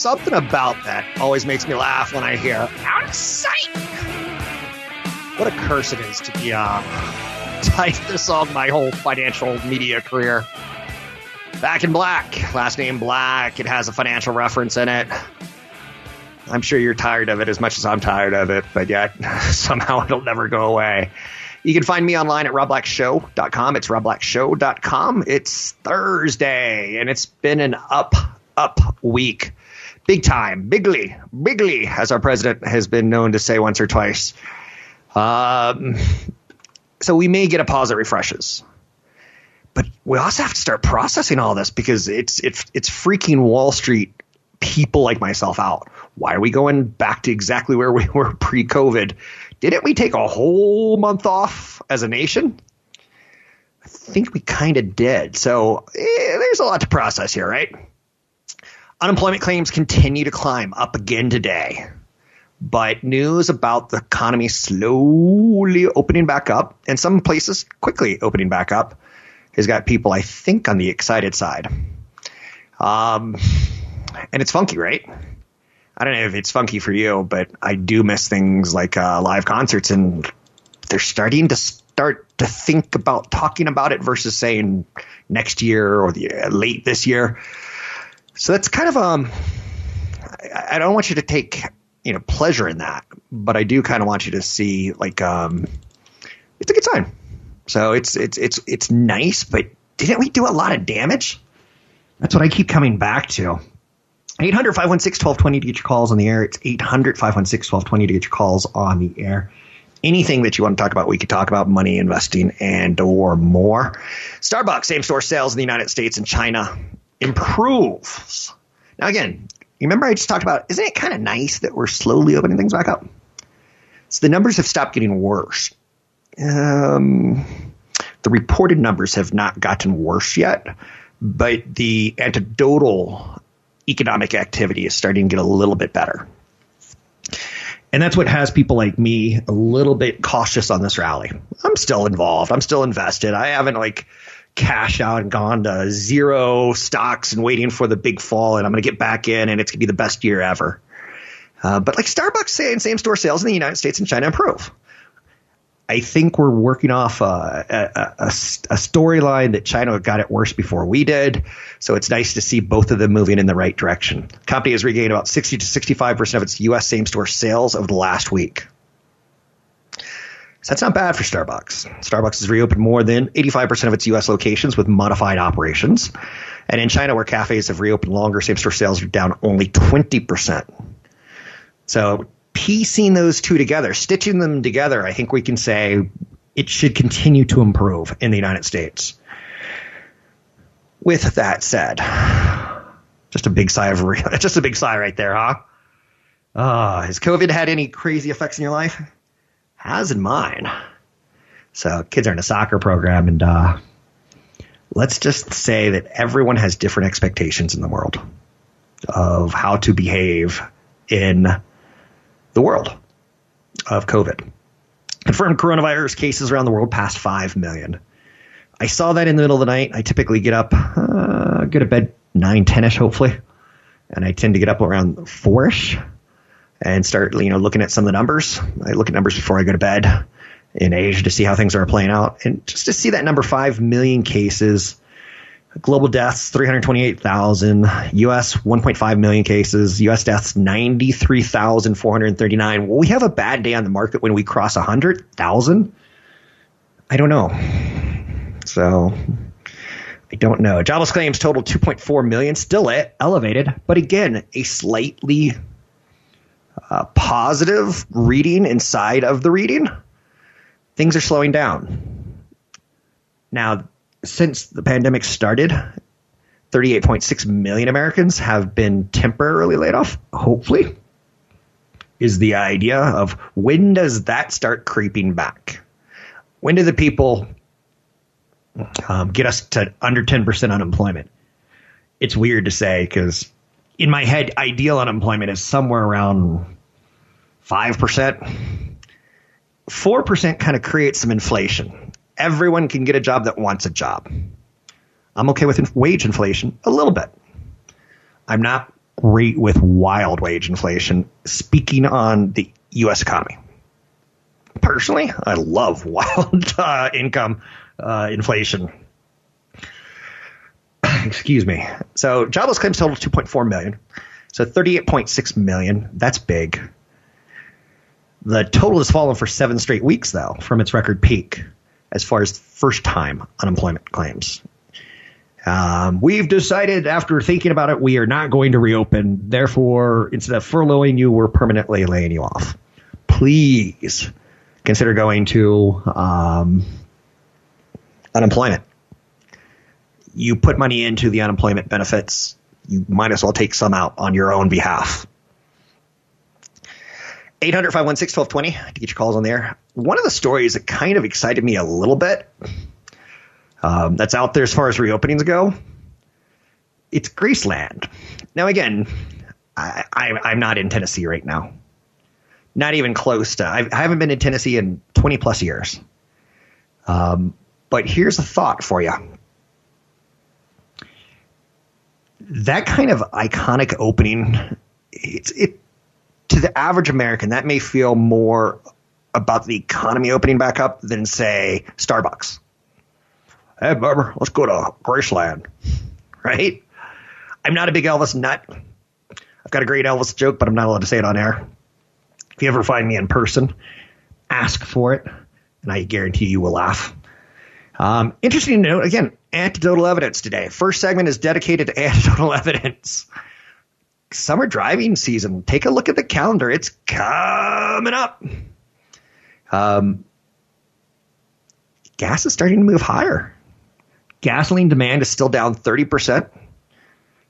Something about that always makes me laugh when I hear out of sight. What a curse it is to be uh, to this song my whole financial media career. Back in Black, last name Black. It has a financial reference in it. I'm sure you're tired of it as much as I'm tired of it, but yet somehow it'll never go away. You can find me online at robblackshow.com. It's robblackshow.com. It's Thursday, and it's been an up, up week big time, bigly, bigly, as our president has been known to say once or twice. Um, so we may get a pause that refreshes, but we also have to start processing all this because it's it's it's freaking Wall Street people like myself out. Why are we going back to exactly where we were pre-COVID? Didn't we take a whole month off as a nation? I think we kind of did. So eh, there's a lot to process here, right? Unemployment claims continue to climb up again today. But news about the economy slowly opening back up and some places quickly opening back up has got people, I think, on the excited side. Um, and it's funky, right? I don't know if it's funky for you, but I do miss things like uh, live concerts, and they're starting to start to think about talking about it versus saying next year or the uh, late this year. So that's kind of um, I, I don't want you to take you know pleasure in that, but I do kind of want you to see like um, it's a good sign. So it's it's it's it's nice, but didn't we do a lot of damage? That's what I keep coming back to. 800 516 1220 to get your calls on the air. It's 800 516 1220 to get your calls on the air. Anything that you want to talk about, we could talk about money investing and or more. Starbucks same store sales in the United States and China improves. Now, again, you remember I just talked about, isn't it kind of nice that we're slowly opening things back up? So the numbers have stopped getting worse. Um, the reported numbers have not gotten worse yet, but the anecdotal economic activity is starting to get a little bit better. And that's what has people like me a little bit cautious on this rally. I'm still involved. I'm still invested. I haven't like cash out and gone to zero stocks and waiting for the big fall and I'm going to get back in and it's going to be the best year ever. Uh, but like Starbucks saying same store sales in the United States and China improve. I think we're working off a, a, a, a storyline that China got it worse before we did. So it's nice to see both of them moving in the right direction. Company has regained about 60 to 65% of its U.S. same store sales over the last week. So that's not bad for Starbucks. Starbucks has reopened more than 85% of its U.S. locations with modified operations. And in China, where cafes have reopened longer, same store sales are down only 20%. So piecing those two together, stitching them together, I think we can say it should continue to improve in the United States. With that said, just a big sigh of just a big sigh right there, huh? Uh, has COVID had any crazy effects in your life? Has in mine. So kids are in a soccer program, and uh, let's just say that everyone has different expectations in the world of how to behave in the world of COVID. Confirmed coronavirus cases around the world past 5 million. I saw that in the middle of the night. I typically get up, uh, get to bed 9, 10 ish, hopefully. And I tend to get up around 4 ish and start, you know, looking at some of the numbers. I look at numbers before I go to bed in Asia to see how things are playing out. And just to see that number 5 million cases, global deaths 328,000, US 1.5 million cases, US deaths 93,439. Will we have a bad day on the market when we cross 100,000? I don't know. So I don't know. Jobless claims total 2.4 million, still elevated, but again, a slightly uh, positive reading inside of the reading. Things are slowing down. Now, since the pandemic started, 38.6 million Americans have been temporarily laid off, hopefully, is the idea of when does that start creeping back? When do the people um, get us to under 10% unemployment? It's weird to say because in my head, ideal unemployment is somewhere around 5%. 4% kind of creates some inflation everyone can get a job that wants a job. I'm okay with wage inflation a little bit. I'm not great with wild wage inflation, speaking on the U.S. economy. Personally, I love wild uh, income uh, inflation. Excuse me. So jobless claims total 2.4 million. So 38.6 million. That's big. The total has fallen for seven straight weeks, though, from its record peak as far as first time unemployment claims. Um, we've decided after thinking about it, we are not going to reopen. Therefore, instead of furloughing you, we're permanently laying you off. Please consider going to um, unemployment. You put money into the unemployment benefits, you might as well take some out on your own behalf. 800 516 1220 to get your calls on there. One of the stories that kind of excited me a little bit um, that's out there as far as reopenings go, it's Graceland. Now, again, I, am not in Tennessee right now. Not even close to. I, I haven't been in Tennessee in 20 plus years. Um, but here's a thought for you. That kind of iconic opening, it's it to the average American, that may feel more about the economy opening back up than, say, Starbucks. Hey, Barbara, let's go to Graceland, right? I'm not a big Elvis nut. I've got a great Elvis joke, but I'm not allowed to say it on air. If you ever find me in person, ask for it, and I guarantee you will laugh. Um, interesting to note, again, anecdotal evidence today. First segment is dedicated to anecdotal evidence summer driving season. Take a look at the calendar. It's coming up. Um, gas is starting to move higher. Gasoline demand is still down 30%.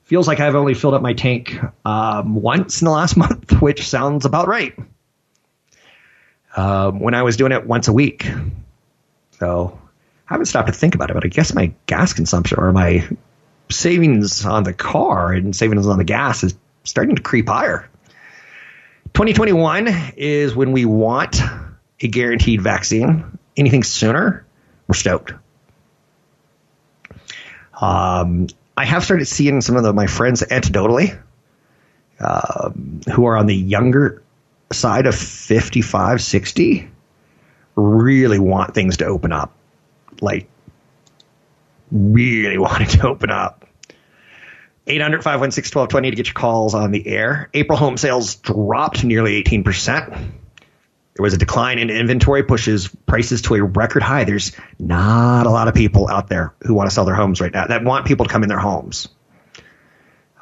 Feels like I've only filled up my tank um, once in the last month, which sounds about right. Um, when I was doing it once a week. So I haven't stopped to think about it, but I guess my gas consumption or my savings on the car and savings on the gas is starting to creep higher. 2021 is when we want a guaranteed vaccine. Anything sooner, we're stoked. Um, I have started seeing some of the, my friends anecdotally um, who are on the younger side of 55, 60 really want things to open up. Like, really want it to open up. 800 516 1220 to get your calls on the air. April home sales dropped nearly 18%. There was a decline in inventory, pushes prices to a record high. There's not a lot of people out there who want to sell their homes right now that want people to come in their homes.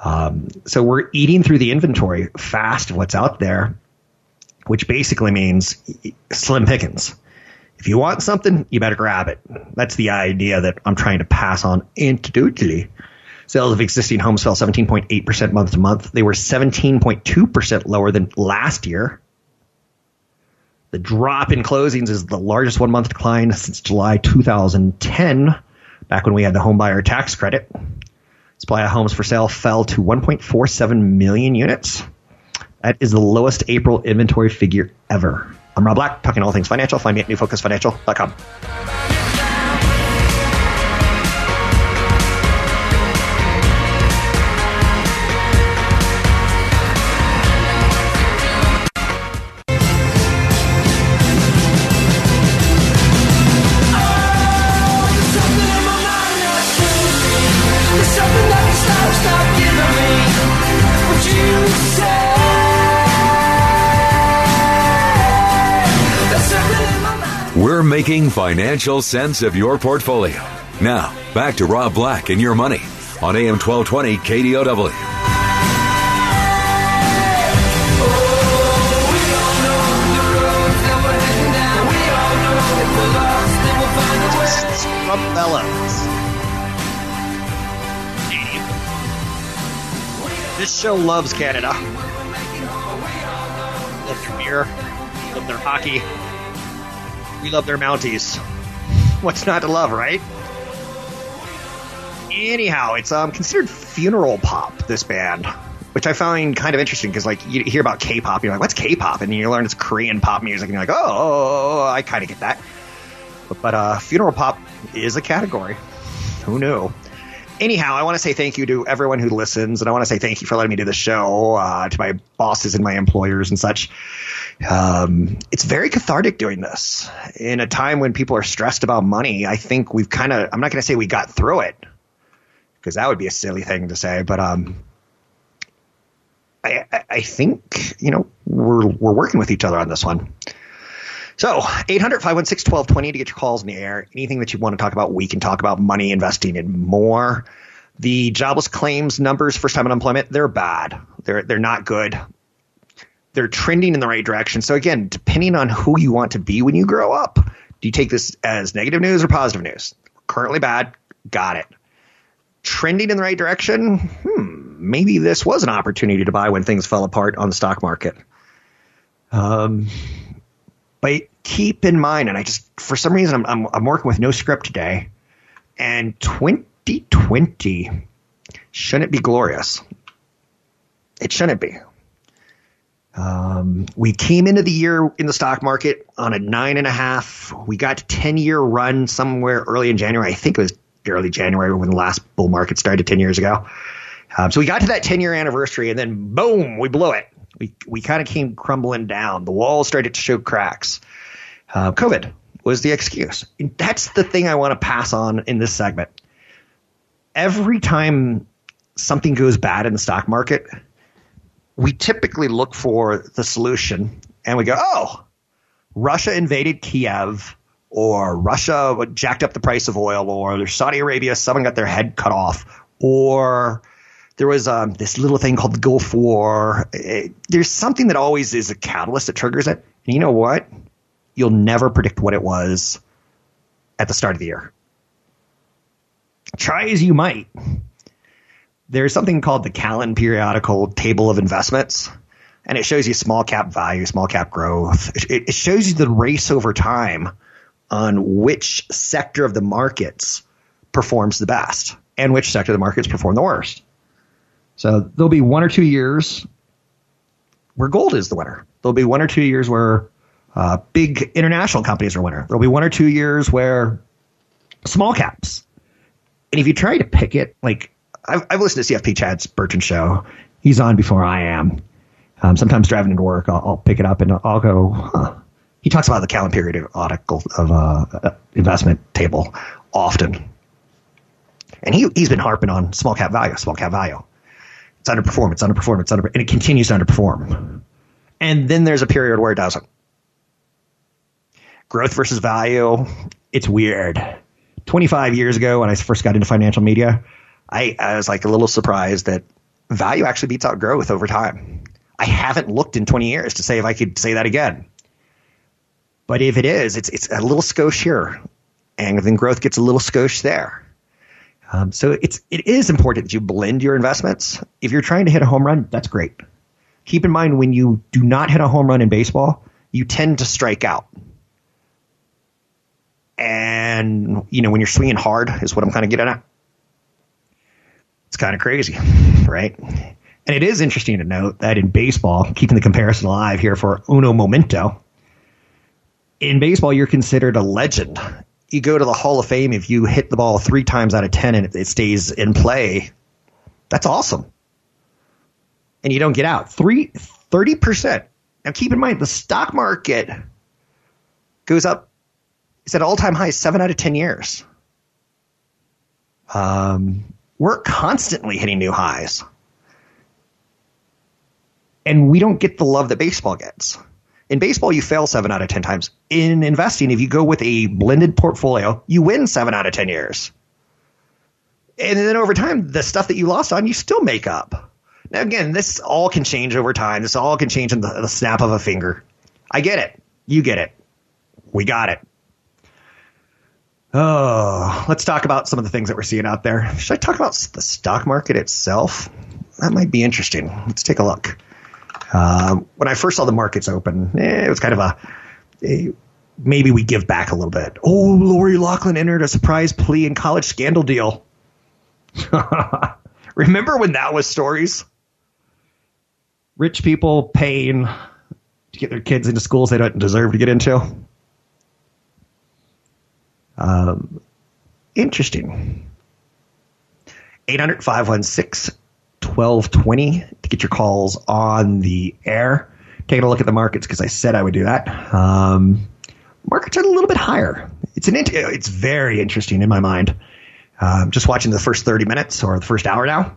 Um, so we're eating through the inventory fast of what's out there, which basically means slim pickings. If you want something, you better grab it. That's the idea that I'm trying to pass on intuitively Sales of existing homes fell 17.8% month to month. They were 17.2% lower than last year. The drop in closings is the largest one month decline since July 2010, back when we had the home buyer tax credit. Supply of homes for sale fell to 1.47 million units. That is the lowest April inventory figure ever. I'm Rob Black, talking all things financial. Find me at newfocusfinancial.com. making financial sense of your portfolio. Now, back to Rob Black and your money on AM 1220 KDOW. This show loves Canada. Love their beer. Love their hockey. We love their Mounties. What's not to love, right? Anyhow, it's um considered funeral pop. This band, which I find kind of interesting because like you hear about K-pop, you're like, what's K-pop? And you learn it's Korean pop music, and you're like, oh, I kind of get that. But, but uh, funeral pop is a category. Who knew? Anyhow, I want to say thank you to everyone who listens, and I want to say thank you for letting me do the show, uh, to my bosses and my employers and such. Um, it's very cathartic doing this in a time when people are stressed about money. I think we've kind of, I'm not going to say we got through it because that would be a silly thing to say, but, um, I, I think, you know, we're, we're working with each other on this one. So 800 516 1220 to get your calls in the air. Anything that you want to talk about, we can talk about money, investing, and more. The jobless claims numbers, first time unemployment, they're bad. They're they're not good. They're trending in the right direction. So again, depending on who you want to be when you grow up, do you take this as negative news or positive news? Currently bad, got it. Trending in the right direction, hmm, maybe this was an opportunity to buy when things fell apart on the stock market. Um, but keep in mind, and I just for some reason I'm, I'm, I'm working with no script today, and 2020 shouldn't be glorious. It shouldn't be. Um, we came into the year in the stock market on a nine and a half. We got 10 year run somewhere early in January. I think it was early January when the last bull market started 10 years ago. Um, so we got to that 10 year anniversary and then boom, we blew it. We, we kind of came crumbling down. The walls started to show cracks. Uh, COVID was the excuse. That's the thing I want to pass on in this segment. Every time something goes bad in the stock market, we typically look for the solution and we go, oh, Russia invaded Kiev, or Russia jacked up the price of oil, or Saudi Arabia, someone got their head cut off, or there was um, this little thing called the Gulf War. It, there's something that always is a catalyst that triggers it. And you know what? You'll never predict what it was at the start of the year. Try as you might. There's something called the Callan Periodical Table of Investments, and it shows you small cap value, small cap growth. It, it shows you the race over time on which sector of the markets performs the best and which sector of the markets perform the worst. So there'll be one or two years where gold is the winner. There'll be one or two years where uh, big international companies are winner. There'll be one or two years where small caps. And if you try to pick it, like I've, I've listened to CFP Chad's Burton show. He's on before I am. Um, sometimes driving into work, I'll, I'll, pick it up and I'll go. Huh. He talks about the Callan periodical of uh, investment table often, and he he's been harping on small cap value, small cap value. It's underperform, it's underperform, it's under, and it continues to underperform. And then there's a period where it doesn't. Growth versus value, it's weird. 25 years ago, when I first got into financial media, I, I was like a little surprised that value actually beats out growth over time. I haven't looked in 20 years to say if I could say that again. But if it is, it's it's a little skosh here, and then growth gets a little skosh there. Um, so it's it is important that you blend your investments. If you're trying to hit a home run, that's great. Keep in mind when you do not hit a home run in baseball, you tend to strike out. And you know when you're swinging hard is what I'm kind of getting at. It's kind of crazy, right? And it is interesting to note that in baseball, keeping the comparison alive here for uno momento, in baseball, you're considered a legend. You go to the Hall of Fame if you hit the ball three times out of 10 and it stays in play. That's awesome. And you don't get out. Three, 30%. Now keep in mind, the stock market goes up, it's at all time high seven out of 10 years. Um, we're constantly hitting new highs. And we don't get the love that baseball gets. In baseball, you fail seven out of 10 times. In investing, if you go with a blended portfolio, you win seven out of 10 years. And then over time, the stuff that you lost on, you still make up. Now, again, this all can change over time. This all can change in the, the snap of a finger. I get it. You get it. We got it. Oh, let's talk about some of the things that we're seeing out there. Should I talk about the stock market itself? That might be interesting. Let's take a look. Uh, when I first saw the markets open, eh, it was kind of a, a, maybe we give back a little bit. Oh, Lori Loughlin entered a surprise plea in college scandal deal. Remember when that was stories? Rich people paying to get their kids into schools they don't deserve to get into. Um, interesting. 800 516 1220 to get your calls on the air. Taking a look at the markets because I said I would do that. Um, markets are a little bit higher. It's an it's very interesting in my mind. Um, just watching the first 30 minutes or the first hour now.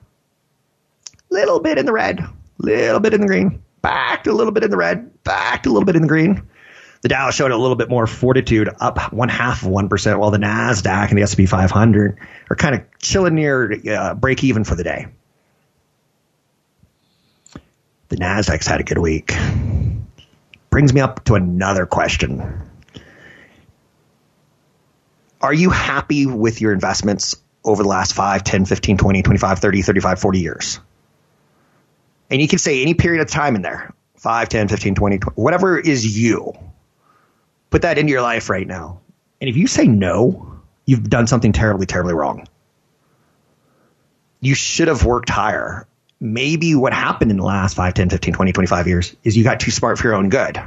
Little bit in the red, little bit in the green, back to a little bit in the red, back to a little bit in the green. The Dow showed a little bit more fortitude, up one half of one percent, while the Nasdaq and the S&P 500 are kind of chilling near uh, break even for the day. The Nasdaq's had a good week. Brings me up to another question. Are you happy with your investments over the last 5, 10, 15, 20, 25, 30, 35, 40 years? And you can say any period of time in there 5, 10, 15, 20, 20 whatever is you Put that into your life right now. And if you say no, you've done something terribly, terribly wrong. You should have worked higher. Maybe what happened in the last 5, 10, 15, 20, 25 years is you got too smart for your own good.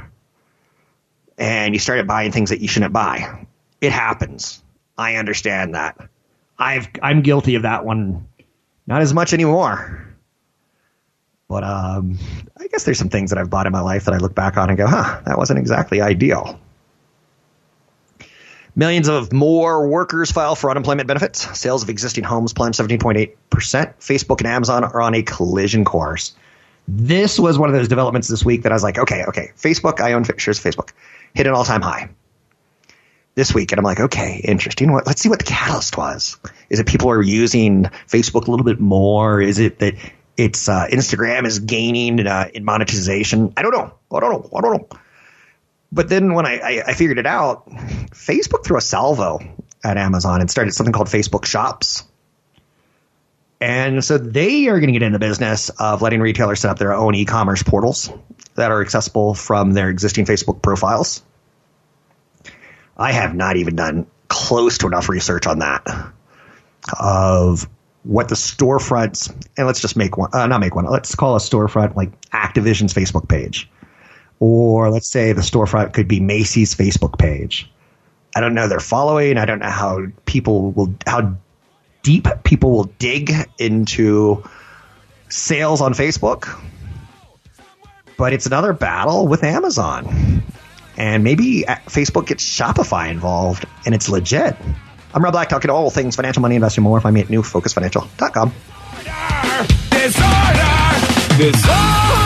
And you started buying things that you shouldn't buy. It happens. I understand that. I've, I'm guilty of that one. Not as much anymore. But um, I guess there's some things that I've bought in my life that I look back on and go, huh, that wasn't exactly ideal. Millions of more workers file for unemployment benefits. Sales of existing homes plunged 17.8%. Facebook and Amazon are on a collision course. This was one of those developments this week that I was like, okay, okay, Facebook, I own shares of Facebook, hit an all time high this week. And I'm like, okay, interesting. Let's see what the catalyst was. Is it people are using Facebook a little bit more? Is it that it's uh, Instagram is gaining uh, in monetization? I don't know. I don't know. I don't know. But then when I, I, I figured it out, Facebook threw a salvo at Amazon and started something called Facebook Shops. And so they are going to get into the business of letting retailers set up their own e-commerce portals that are accessible from their existing Facebook profiles. I have not even done close to enough research on that of what the storefronts and let's just make one uh, not make one let's call a storefront like Activision's Facebook page or let's say the storefront could be Macy's Facebook page. I don't know their following. I don't know how people will how deep people will dig into sales on Facebook. But it's another battle with Amazon. And maybe uh, Facebook gets Shopify involved and it's legit. I'm Rob Black talking all things financial money investing more. Find me at newfocusfinancial.com. Disorder, disorder.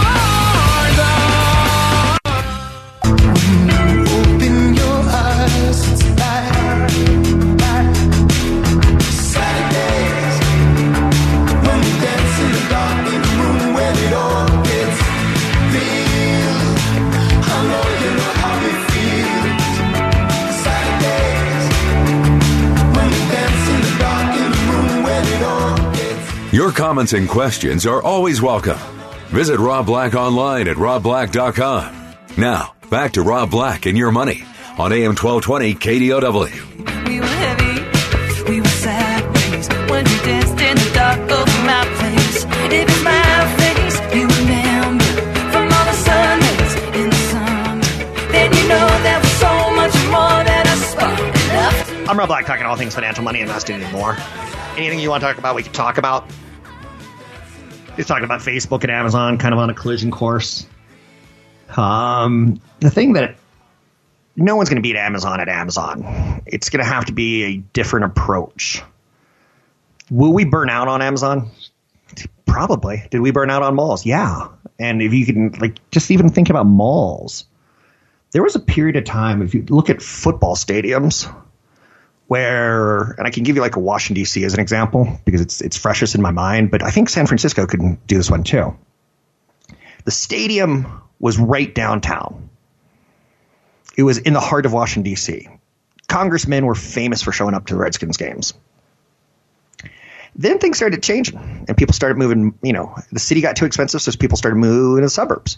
Your comments and questions are always welcome. Visit Rob Black online at robblack.com. Now, back to Rob Black and your money on AM 1220 KDOW. We were heavy, we were sideways when you danced in the dark of my place. It was my face you remember from all the Sundays in the summer. Then you know there was so much more than a spark. I'm Rob Black, talking all things financial, money, investing, and more. Anything you want to talk about, we can talk about. He's talking about Facebook and Amazon, kind of on a collision course. Um, the thing that no one's going to beat Amazon at Amazon. It's going to have to be a different approach. Will we burn out on Amazon? Probably. Did we burn out on malls? Yeah. And if you can, like, just even think about malls, there was a period of time, if you look at football stadiums, where, and I can give you like a Washington D.C. as an example because it's it's freshest in my mind, but I think San Francisco could do this one too. The stadium was right downtown. It was in the heart of Washington D.C. Congressmen were famous for showing up to the Redskins games. Then things started changing, and people started moving. You know, the city got too expensive, so people started moving to the suburbs.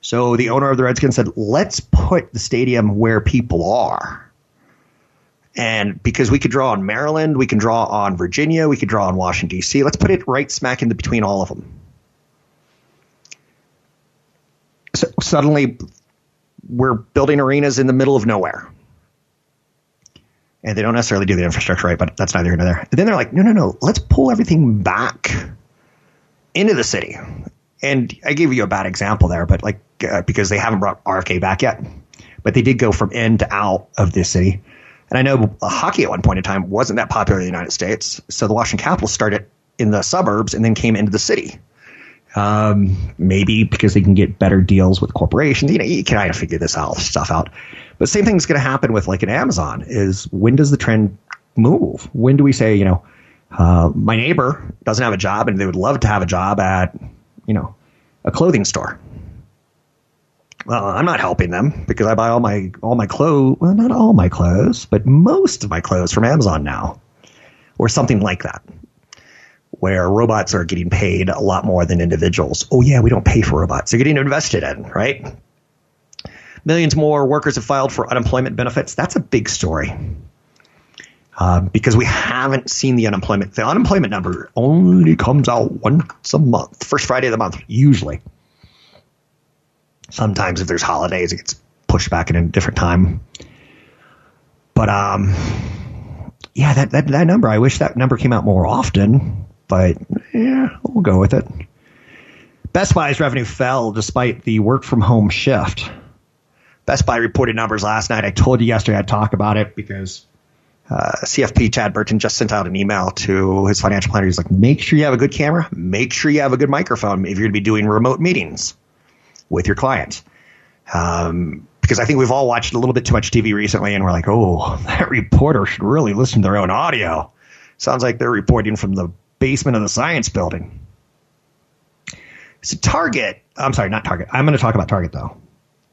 So the owner of the Redskins said, "Let's put the stadium where people are." And because we could draw on Maryland, we can draw on Virginia, we could draw on Washington, D.C., let's put it right smack in the, between all of them. So suddenly, we're building arenas in the middle of nowhere. And they don't necessarily do the infrastructure right, but that's neither here nor there. And then they're like, no, no, no, let's pull everything back into the city. And I gave you a bad example there, but like, uh, because they haven't brought RFK back yet, but they did go from in to out of this city. And I know hockey at one point in time wasn't that popular in the United States. So the Washington Capitals started in the suburbs and then came into the city. Um, maybe because they can get better deals with corporations. You know, you can kind of figure this all stuff out. But same thing's going to happen with like an Amazon is when does the trend move? When do we say, you know, uh, my neighbor doesn't have a job and they would love to have a job at, you know, a clothing store. Well, I'm not helping them because I buy all my all my clothes. Well, not all my clothes, but most of my clothes from Amazon now, or something like that, where robots are getting paid a lot more than individuals. Oh yeah, we don't pay for robots; they're getting invested in, right? Millions more workers have filed for unemployment benefits. That's a big story. Uh, because we haven't seen the unemployment. The unemployment number only comes out once a month, first Friday of the month, usually. Sometimes if there's holidays, it gets pushed back in a different time. But um, yeah, that, that that number. I wish that number came out more often. But yeah, we'll go with it. Best Buy's revenue fell despite the work from home shift. Best Buy reported numbers last night. I told you yesterday I'd talk about it because uh, CFP Chad Burton just sent out an email to his financial planner. He's like, make sure you have a good camera, make sure you have a good microphone if you're going to be doing remote meetings with your client. Um, because I think we've all watched a little bit too much TV recently, and we're like, oh, that reporter should really listen to their own audio. Sounds like they're reporting from the basement of the science building. So Target, I'm sorry, not Target. I'm going to talk about Target though.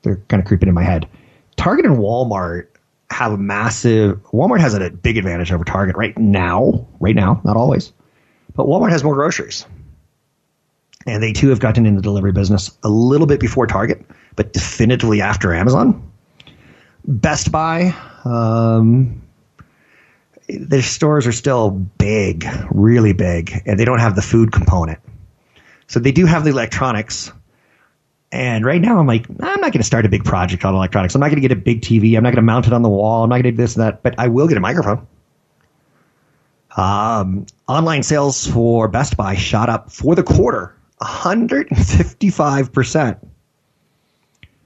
They're kind of creeping in my head. Target and Walmart have a massive. Walmart has a big advantage over Target right now. Right now, not always, but Walmart has more groceries and they too have gotten in the delivery business a little bit before Target, but definitively after Amazon. Best Buy, um, their stores are still big, really big, and they don't have the food component. So they do have the electronics. And right now, I'm like, I'm not going to start a big project on electronics. I'm not going to get a big TV. I'm not going to mount it on the wall. I'm not going to do this and that, but I will get a microphone. Um, online sales for Best Buy shot up for the quarter 155%.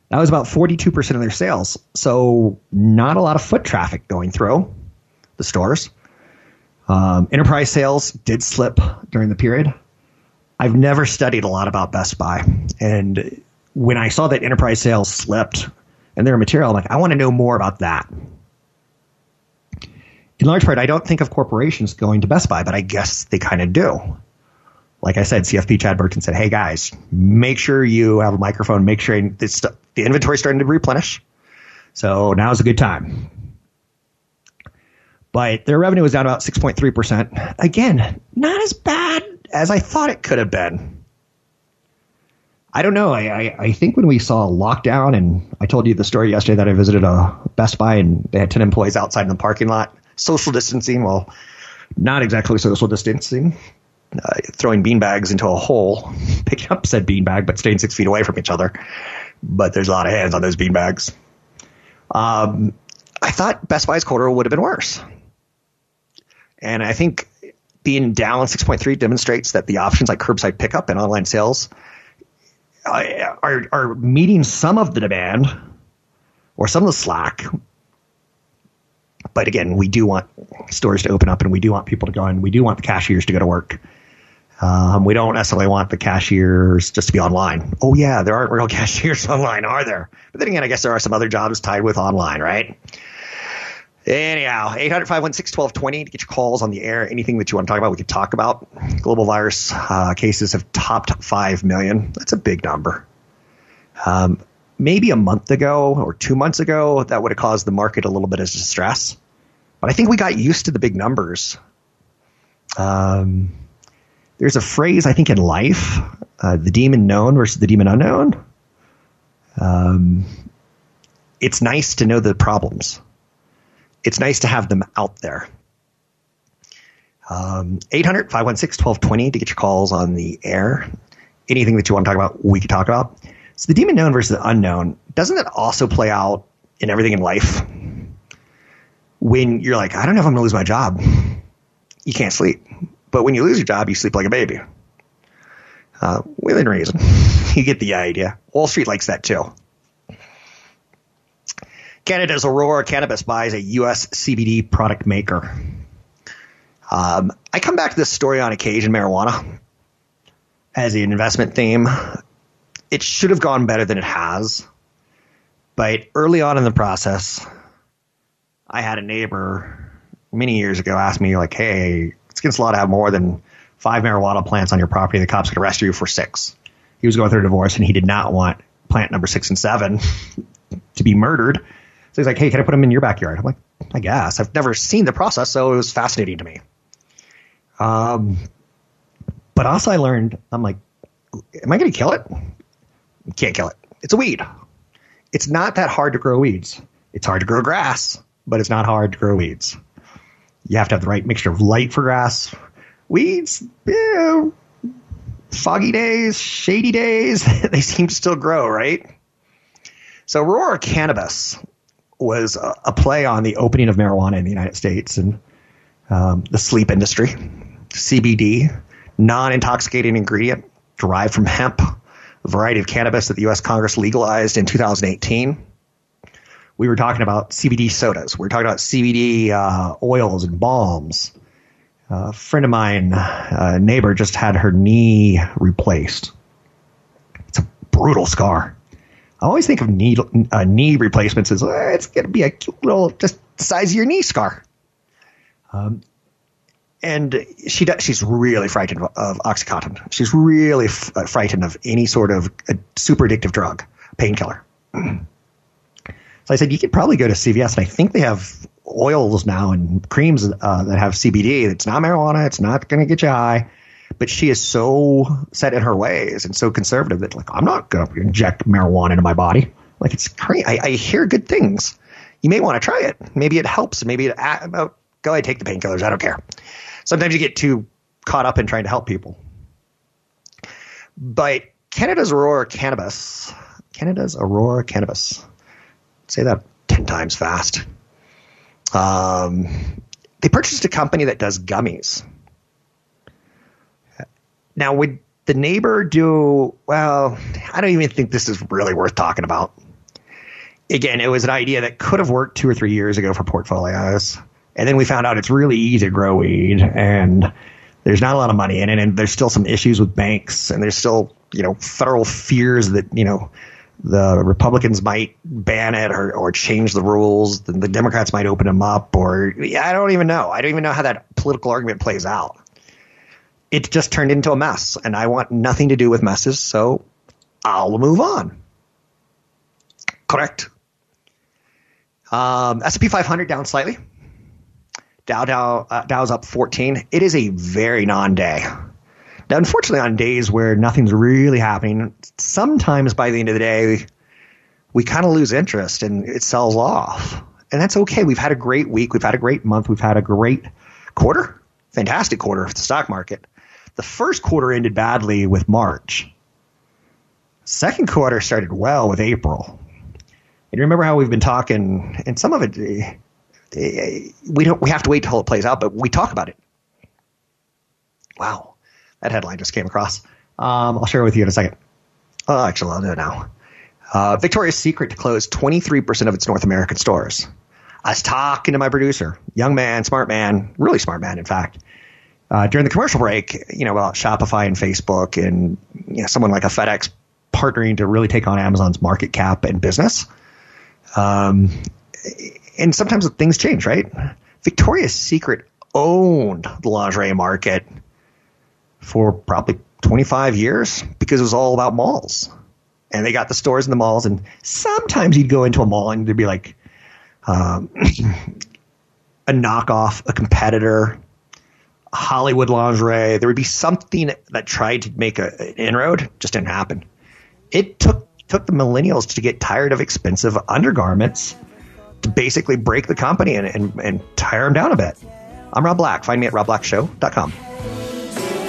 That was about 42% of their sales. So, not a lot of foot traffic going through the stores. Um, enterprise sales did slip during the period. I've never studied a lot about Best Buy. And when I saw that enterprise sales slipped and their material, I'm like, I want to know more about that. In large part, I don't think of corporations going to Best Buy, but I guess they kind of do like I said, CFP Chad Burton said, "Hey guys, make sure you have a microphone. Make sure it's, the inventory is starting to replenish. So now is a good time." But their revenue was down about 6.3 percent. Again, not as bad as I thought it could have been. I don't know. I, I, I think when we saw a lockdown, and I told you the story yesterday that I visited a Best Buy and they had 10 employees outside in the parking lot, social distancing, well, not exactly social distancing, uh, throwing beanbags into a hole, picking up said beanbag, but staying six feet away from each other. But there's a lot of hands on those beanbags. Um, I thought Best Buy's quarter would have been worse. And I think being down 6.3 demonstrates that the options like curbside pickup and online sales uh, are, are meeting some of the demand or some of the slack. But again, we do want stores to open up and we do want people to go in. We do want the cashiers to go to work. Um, we don't necessarily want the cashiers just to be online. Oh yeah, there aren't real cashiers online, are there? But then again, I guess there are some other jobs tied with online, right? Anyhow, 800 516 1220 to get your calls on the air. Anything that you want to talk about, we could talk about. Global virus uh, cases have topped 5 million. That's a big number. Um, maybe a month ago or two months ago, that would have caused the market a little bit of distress. But I think we got used to the big numbers. Um, there's a phrase, I think, in life uh, the demon known versus the demon unknown. Um, it's nice to know the problems it's nice to have them out there. Um, 800 516 1220 to get your calls on the air. Anything that you want to talk about, we could talk about. So, the demon known versus the unknown, doesn't that also play out in everything in life? When you're like, I don't know if I'm going to lose my job, you can't sleep. But when you lose your job, you sleep like a baby. Uh, within reason. you get the idea. Wall Street likes that too. Canada's Aurora Cannabis buys a U.S. CBD product maker. Um, I come back to this story on occasion, marijuana, as an investment theme. It should have gone better than it has. But early on in the process, I had a neighbor many years ago ask me, like, hey, it's against law to have more than five marijuana plants on your property. The cops could arrest you for six. He was going through a divorce and he did not want plant number six and seven to be murdered. So he's like, hey, can I put them in your backyard? I'm like, I guess. I've never seen the process, so it was fascinating to me. Um, but also I learned, I'm like, am I going to kill it? Can't kill it. It's a weed. It's not that hard to grow weeds. It's hard to grow grass, but it's not hard to grow weeds. You have to have the right mixture of light for grass. Weeds, yeah, foggy days, shady days, they seem to still grow, right? So Aurora Cannabis was a, a, play on the opening of marijuana in the United States and um, the sleep industry. CBD, non intoxicating ingredient derived from hemp, a variety of cannabis that the U.S. Congress legalized in 2018. We were talking about CBD sodas. We were talking about CBD uh, oils and balms. Uh, a friend of mine, a neighbor, just had her knee replaced. It's a brutal scar. I always think of knee uh, knee replacements as uh, it's going to be a cute little just size of your knee scar. Um, and she does, she's really frightened of, OxyContin. She's really f- uh, frightened of any sort of super addictive drug, painkiller. so I said, you could probably go to CVS, and I think they have oils now and creams uh, that have CBD. It's not marijuana. It's not going to get you high but she is so set in her ways and so conservative that like I'm not going to inject marijuana into my body. Like it's crazy. I, I, hear good things. You may want to try it. Maybe it helps. Maybe it about go ahead take the painkillers. I don't care. Sometimes you get too caught up in trying to help people. But Canada's Aurora Cannabis, Canada's Aurora Cannabis. Say that ten times fast. Um, they purchased a company that does gummies. Now, would the neighbor do well? I don't even think this is really worth talking about. Again, it was an idea that could have worked two or three years ago for portfolios, and then we found out it's really easy to grow weed, and there's not a lot of money in it, and there's still some issues with banks, and there's still you know federal fears that you know the Republicans might ban it or, or change the rules. The, the Democrats might open them up, or I don't even know. I don't even know how that political argument plays out it just turned into a mess, and I want nothing to do with messes, so I'll move on. Correct. Um, S&P 500 down slightly. Dow Dow uh, Dow's up 14. It is a very non-day. Now, unfortunately, on days where nothing's really happening, sometimes by the end of the day, we kind of lose interest and it sells off. And that's okay. We've had a great week. We've had a great month. We've had a great quarter. Fantastic quarter for the stock market. The first quarter ended badly with March. Second quarter started well with April. And remember how we've been talking, and some of it, eh, we don't, we have to wait till it plays out, but we talk about it. Wow. That headline just came across. Um, I'll share it with you in a second. Oh, actually, I'll do it now. Uh, Victoria's Secret closed 23% of its North American stores. I was talking to my producer, young man, smart man, really smart man, in fact, uh, during the commercial break, you know, about Shopify and Facebook and you know, someone like a FedEx partnering to really take on Amazon's market cap and business. Um, and sometimes things change, right? Victoria's Secret owned the lingerie market for probably 25 years because it was all about malls. And they got the stores in the malls, and sometimes you'd go into a mall and there'd be like um, a knockoff, a competitor, Hollywood lingerie. There would be something that tried to make a, an inroad, just didn't happen. It took took the millennials to get tired of expensive undergarments to basically break the company and, and, and tire them down a bit. I'm Rob Black. Find me at robblackshow.com.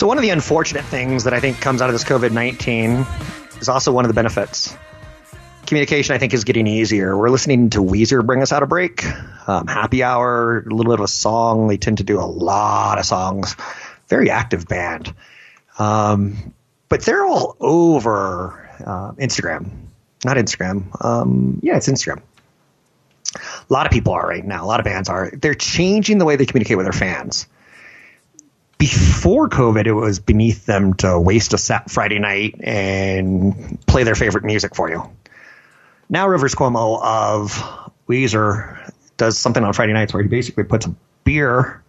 So one of the unfortunate things that I think comes out of this COVID nineteen is also one of the benefits. Communication, I think, is getting easier. We're listening to Weezer bring us out a break. Um, happy hour, a little bit of a song. They tend to do a lot of songs. Very active band. Um, but they're all over uh, Instagram. Not Instagram. Um, yeah, it's Instagram. A lot of people are right now. A lot of bands are. They're changing the way they communicate with their fans before COVID, it was beneath them to waste a sat Friday night and play their favorite music for you. Now Rivers Cuomo of Weezer does something on Friday nights where he basically puts a beer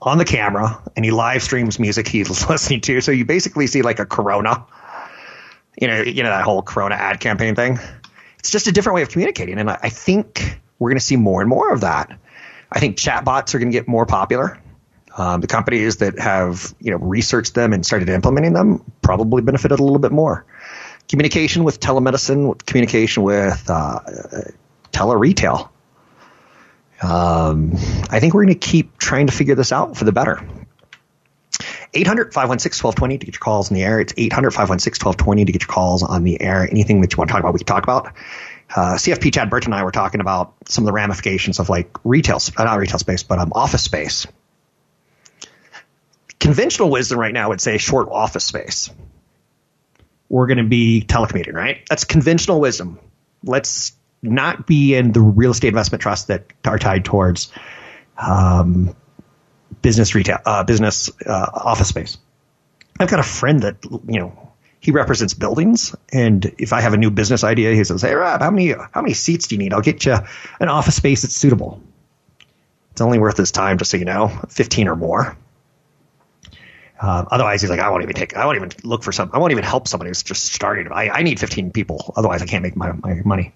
on the camera and he live streams music he's listening to. So you basically see like a Corona, you know, you know that whole Corona ad campaign thing. It's just a different way of communicating, and I I think we're going to see more and more of that. I think chatbots are going to get more popular. Um, the companies that have you know researched them and started implementing them probably benefited a little bit more. Communication with telemedicine, communication with uh, tele retail. Um, I think we're going to keep trying to figure this out for the better. 800 516 1220 to get your calls in the air. It's 800 516 1220 to get your calls on the air. Anything that you want to talk about, we can talk about. Uh, CFP Chad Burton and I were talking about some of the ramifications of like retail, not retail space, but um, office space conventional wisdom right now would say short office space. We're going to be telecommuting, right? That's conventional wisdom. Let's not be in the real estate investment trusts that are tied towards um, business retail, uh, business uh, office space. I've got a friend that you know he represents buildings, and if I have a new business idea, he says, "Hey Rob, how many how many seats do you need? I'll get you an office space that's suitable. It's only worth his time, just so you know, fifteen or more." Uh, otherwise, he's like, I won't even take, I won't even look for some, I won't even help somebody who's just starting. I, I need 15 people. Otherwise, I can't make my, my money.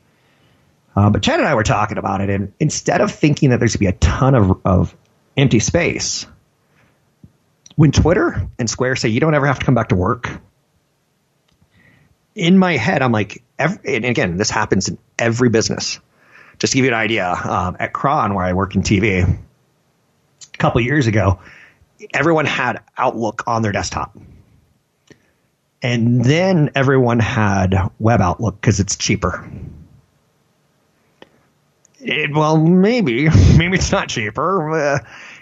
Uh, but Chad and I were talking about it, and instead of thinking that there's going to be a ton of, of empty space, when Twitter and Square say you don't ever have to come back to work, in my head, I'm like, every, and again, this happens in every business. Just to give you an idea, um, at KRON, where I work in TV, a couple years ago, everyone had Outlook on their desktop. And then everyone had Web Outlook because it's cheaper. It, well, maybe. Maybe it's not cheaper. Uh,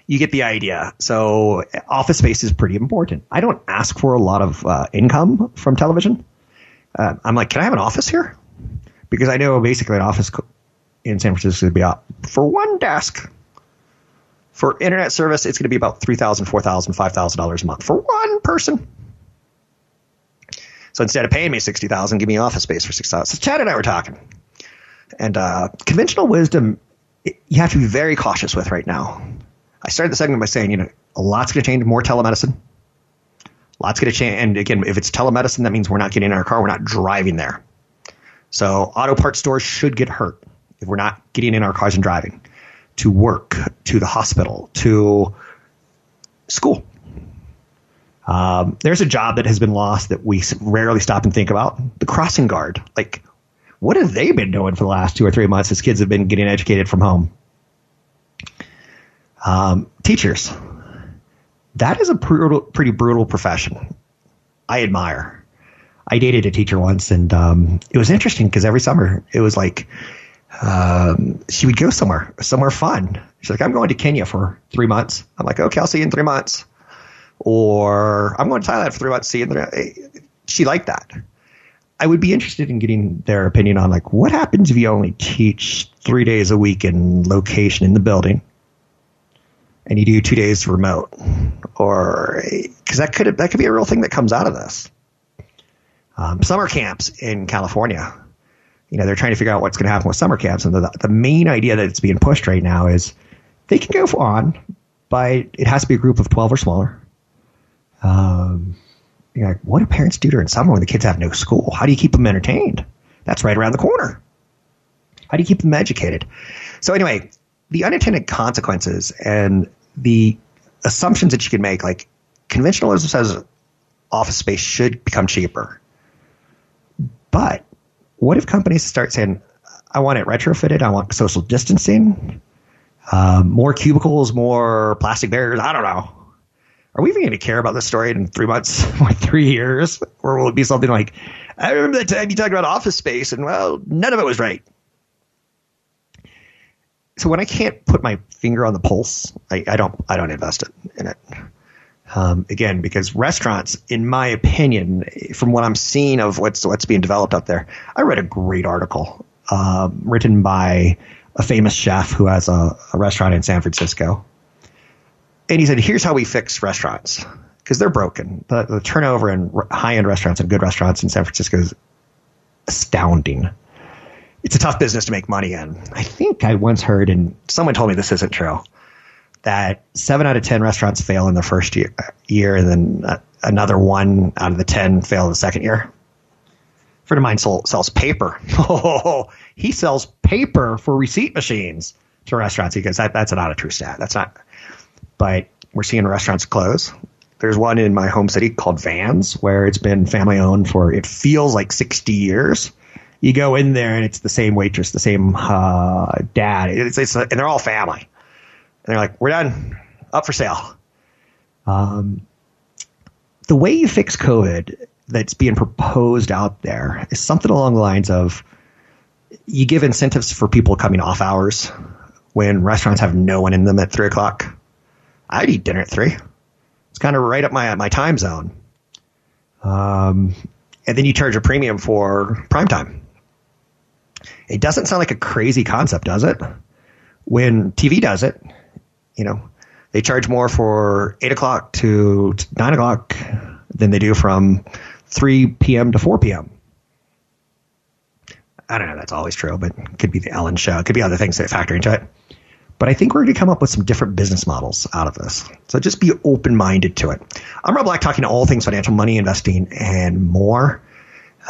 you get the idea. So, office space is pretty important. I don't ask for a lot of uh, income from television. Uh, I'm like, can I have an office here? Because I know basically an office in San Francisco would be out for one desk for internet service, it's going to be about $3,000, $4,000, $5,000 a month for one person. So instead of paying me 60,000, give me office space for six thousand. So Chad and I were talking, and uh, conventional wisdom it- you have to be very cautious with right now. I started the segment by saying, you know, a lot's going to change. More telemedicine. Lots going to change. And again, if it's telemedicine, that means we're not getting in our car. We're not driving there. So auto parts stores should get hurt if we're not getting in our cars and driving to work, to the hospital, to school. Um, there's a job that has been lost that we rarely stop and think about. The crossing guard. Like, what have they been doing for the last two or three months as kids have been getting educated from home? Um, teachers. That is a brutal, pretty brutal profession. I admire. I dated a teacher once, and um, it was interesting because every summer it was like um, she would go somewhere, somewhere fun. She's like, "I'm going to Kenya for three months." I'm like, "Okay, I'll see you in three months." Or I'm going to Thailand for three months. See you in three. She liked that. I would be interested in getting their opinion on like what happens if you only teach three days a week in location in the building, and you do two days remote, or because that could that could be a real thing that comes out of this. Um, summer camps in California, you know, they're trying to figure out what's going to happen with summer camps, and the the main idea that it's being pushed right now is they can go on, but it has to be a group of twelve or smaller. Um, you're like, what do parents do during summer when the kids have no school? How do you keep them entertained? That's right around the corner. How do you keep them educated? So anyway, the unintended consequences and the assumptions that you can make, like conventionalism says office space should become cheaper. But what if companies start saying, I want it retrofitted, I want social distancing, um, more cubicles, more plastic barriers, I don't know. Are we even going to care about this story in three months or three years? Or will it be something like, I remember that time you talked about office space and well, none of it was right. So when I can't put my finger on the pulse, I, I don't, I don't invest it in it. Um, again, because restaurants, in my opinion, from what I'm seeing of what's what's being developed out there, I read a great article um, written by a famous chef who has a, a restaurant in San Francisco, and he said, "Here's how we fix restaurants because they're broken. The, the turnover in high end restaurants and good restaurants in San Francisco is astounding. It's a tough business to make money in. I think I once heard, and someone told me this isn't true." That seven out of ten restaurants fail in the first year, year and then uh, another one out of the ten fail in the second year. A friend of mine sold, sells paper. Oh, he sells paper for receipt machines to restaurants because that, that's not a true stat. That's not. But we're seeing restaurants close. There's one in my home city called Vans where it's been family owned for it feels like 60 years. You go in there and it's the same waitress, the same uh, dad. It's, it's and they're all family they're like, "We're done, up for sale." Um, the way you fix COVID that's being proposed out there is something along the lines of you give incentives for people coming off hours when restaurants have no one in them at three o'clock. I'd eat dinner at three. It's kind of right up my my time zone. Um, and then you charge a premium for prime time. It doesn't sound like a crazy concept, does it? When TV does it, you know, they charge more for eight o'clock to nine o'clock than they do from 3 p.m. to 4 p.m. I don't know. That's always true, but it could be the Ellen show. It could be other things that factor into it. But I think we're going to come up with some different business models out of this. So just be open minded to it. I'm Rob Black talking to all things financial, money, investing, and more.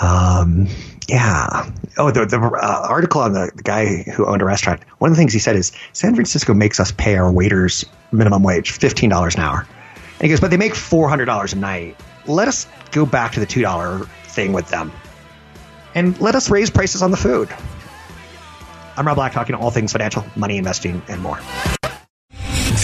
Um, yeah. Oh, the, the uh, article on the, the guy who owned a restaurant. One of the things he said is San Francisco makes us pay our waiters minimum wage, fifteen dollars an hour. And he goes, but they make four hundred dollars a night. Let us go back to the two dollar thing with them, and let us raise prices on the food. I'm Rob Black, talking all things financial, money, investing, and more.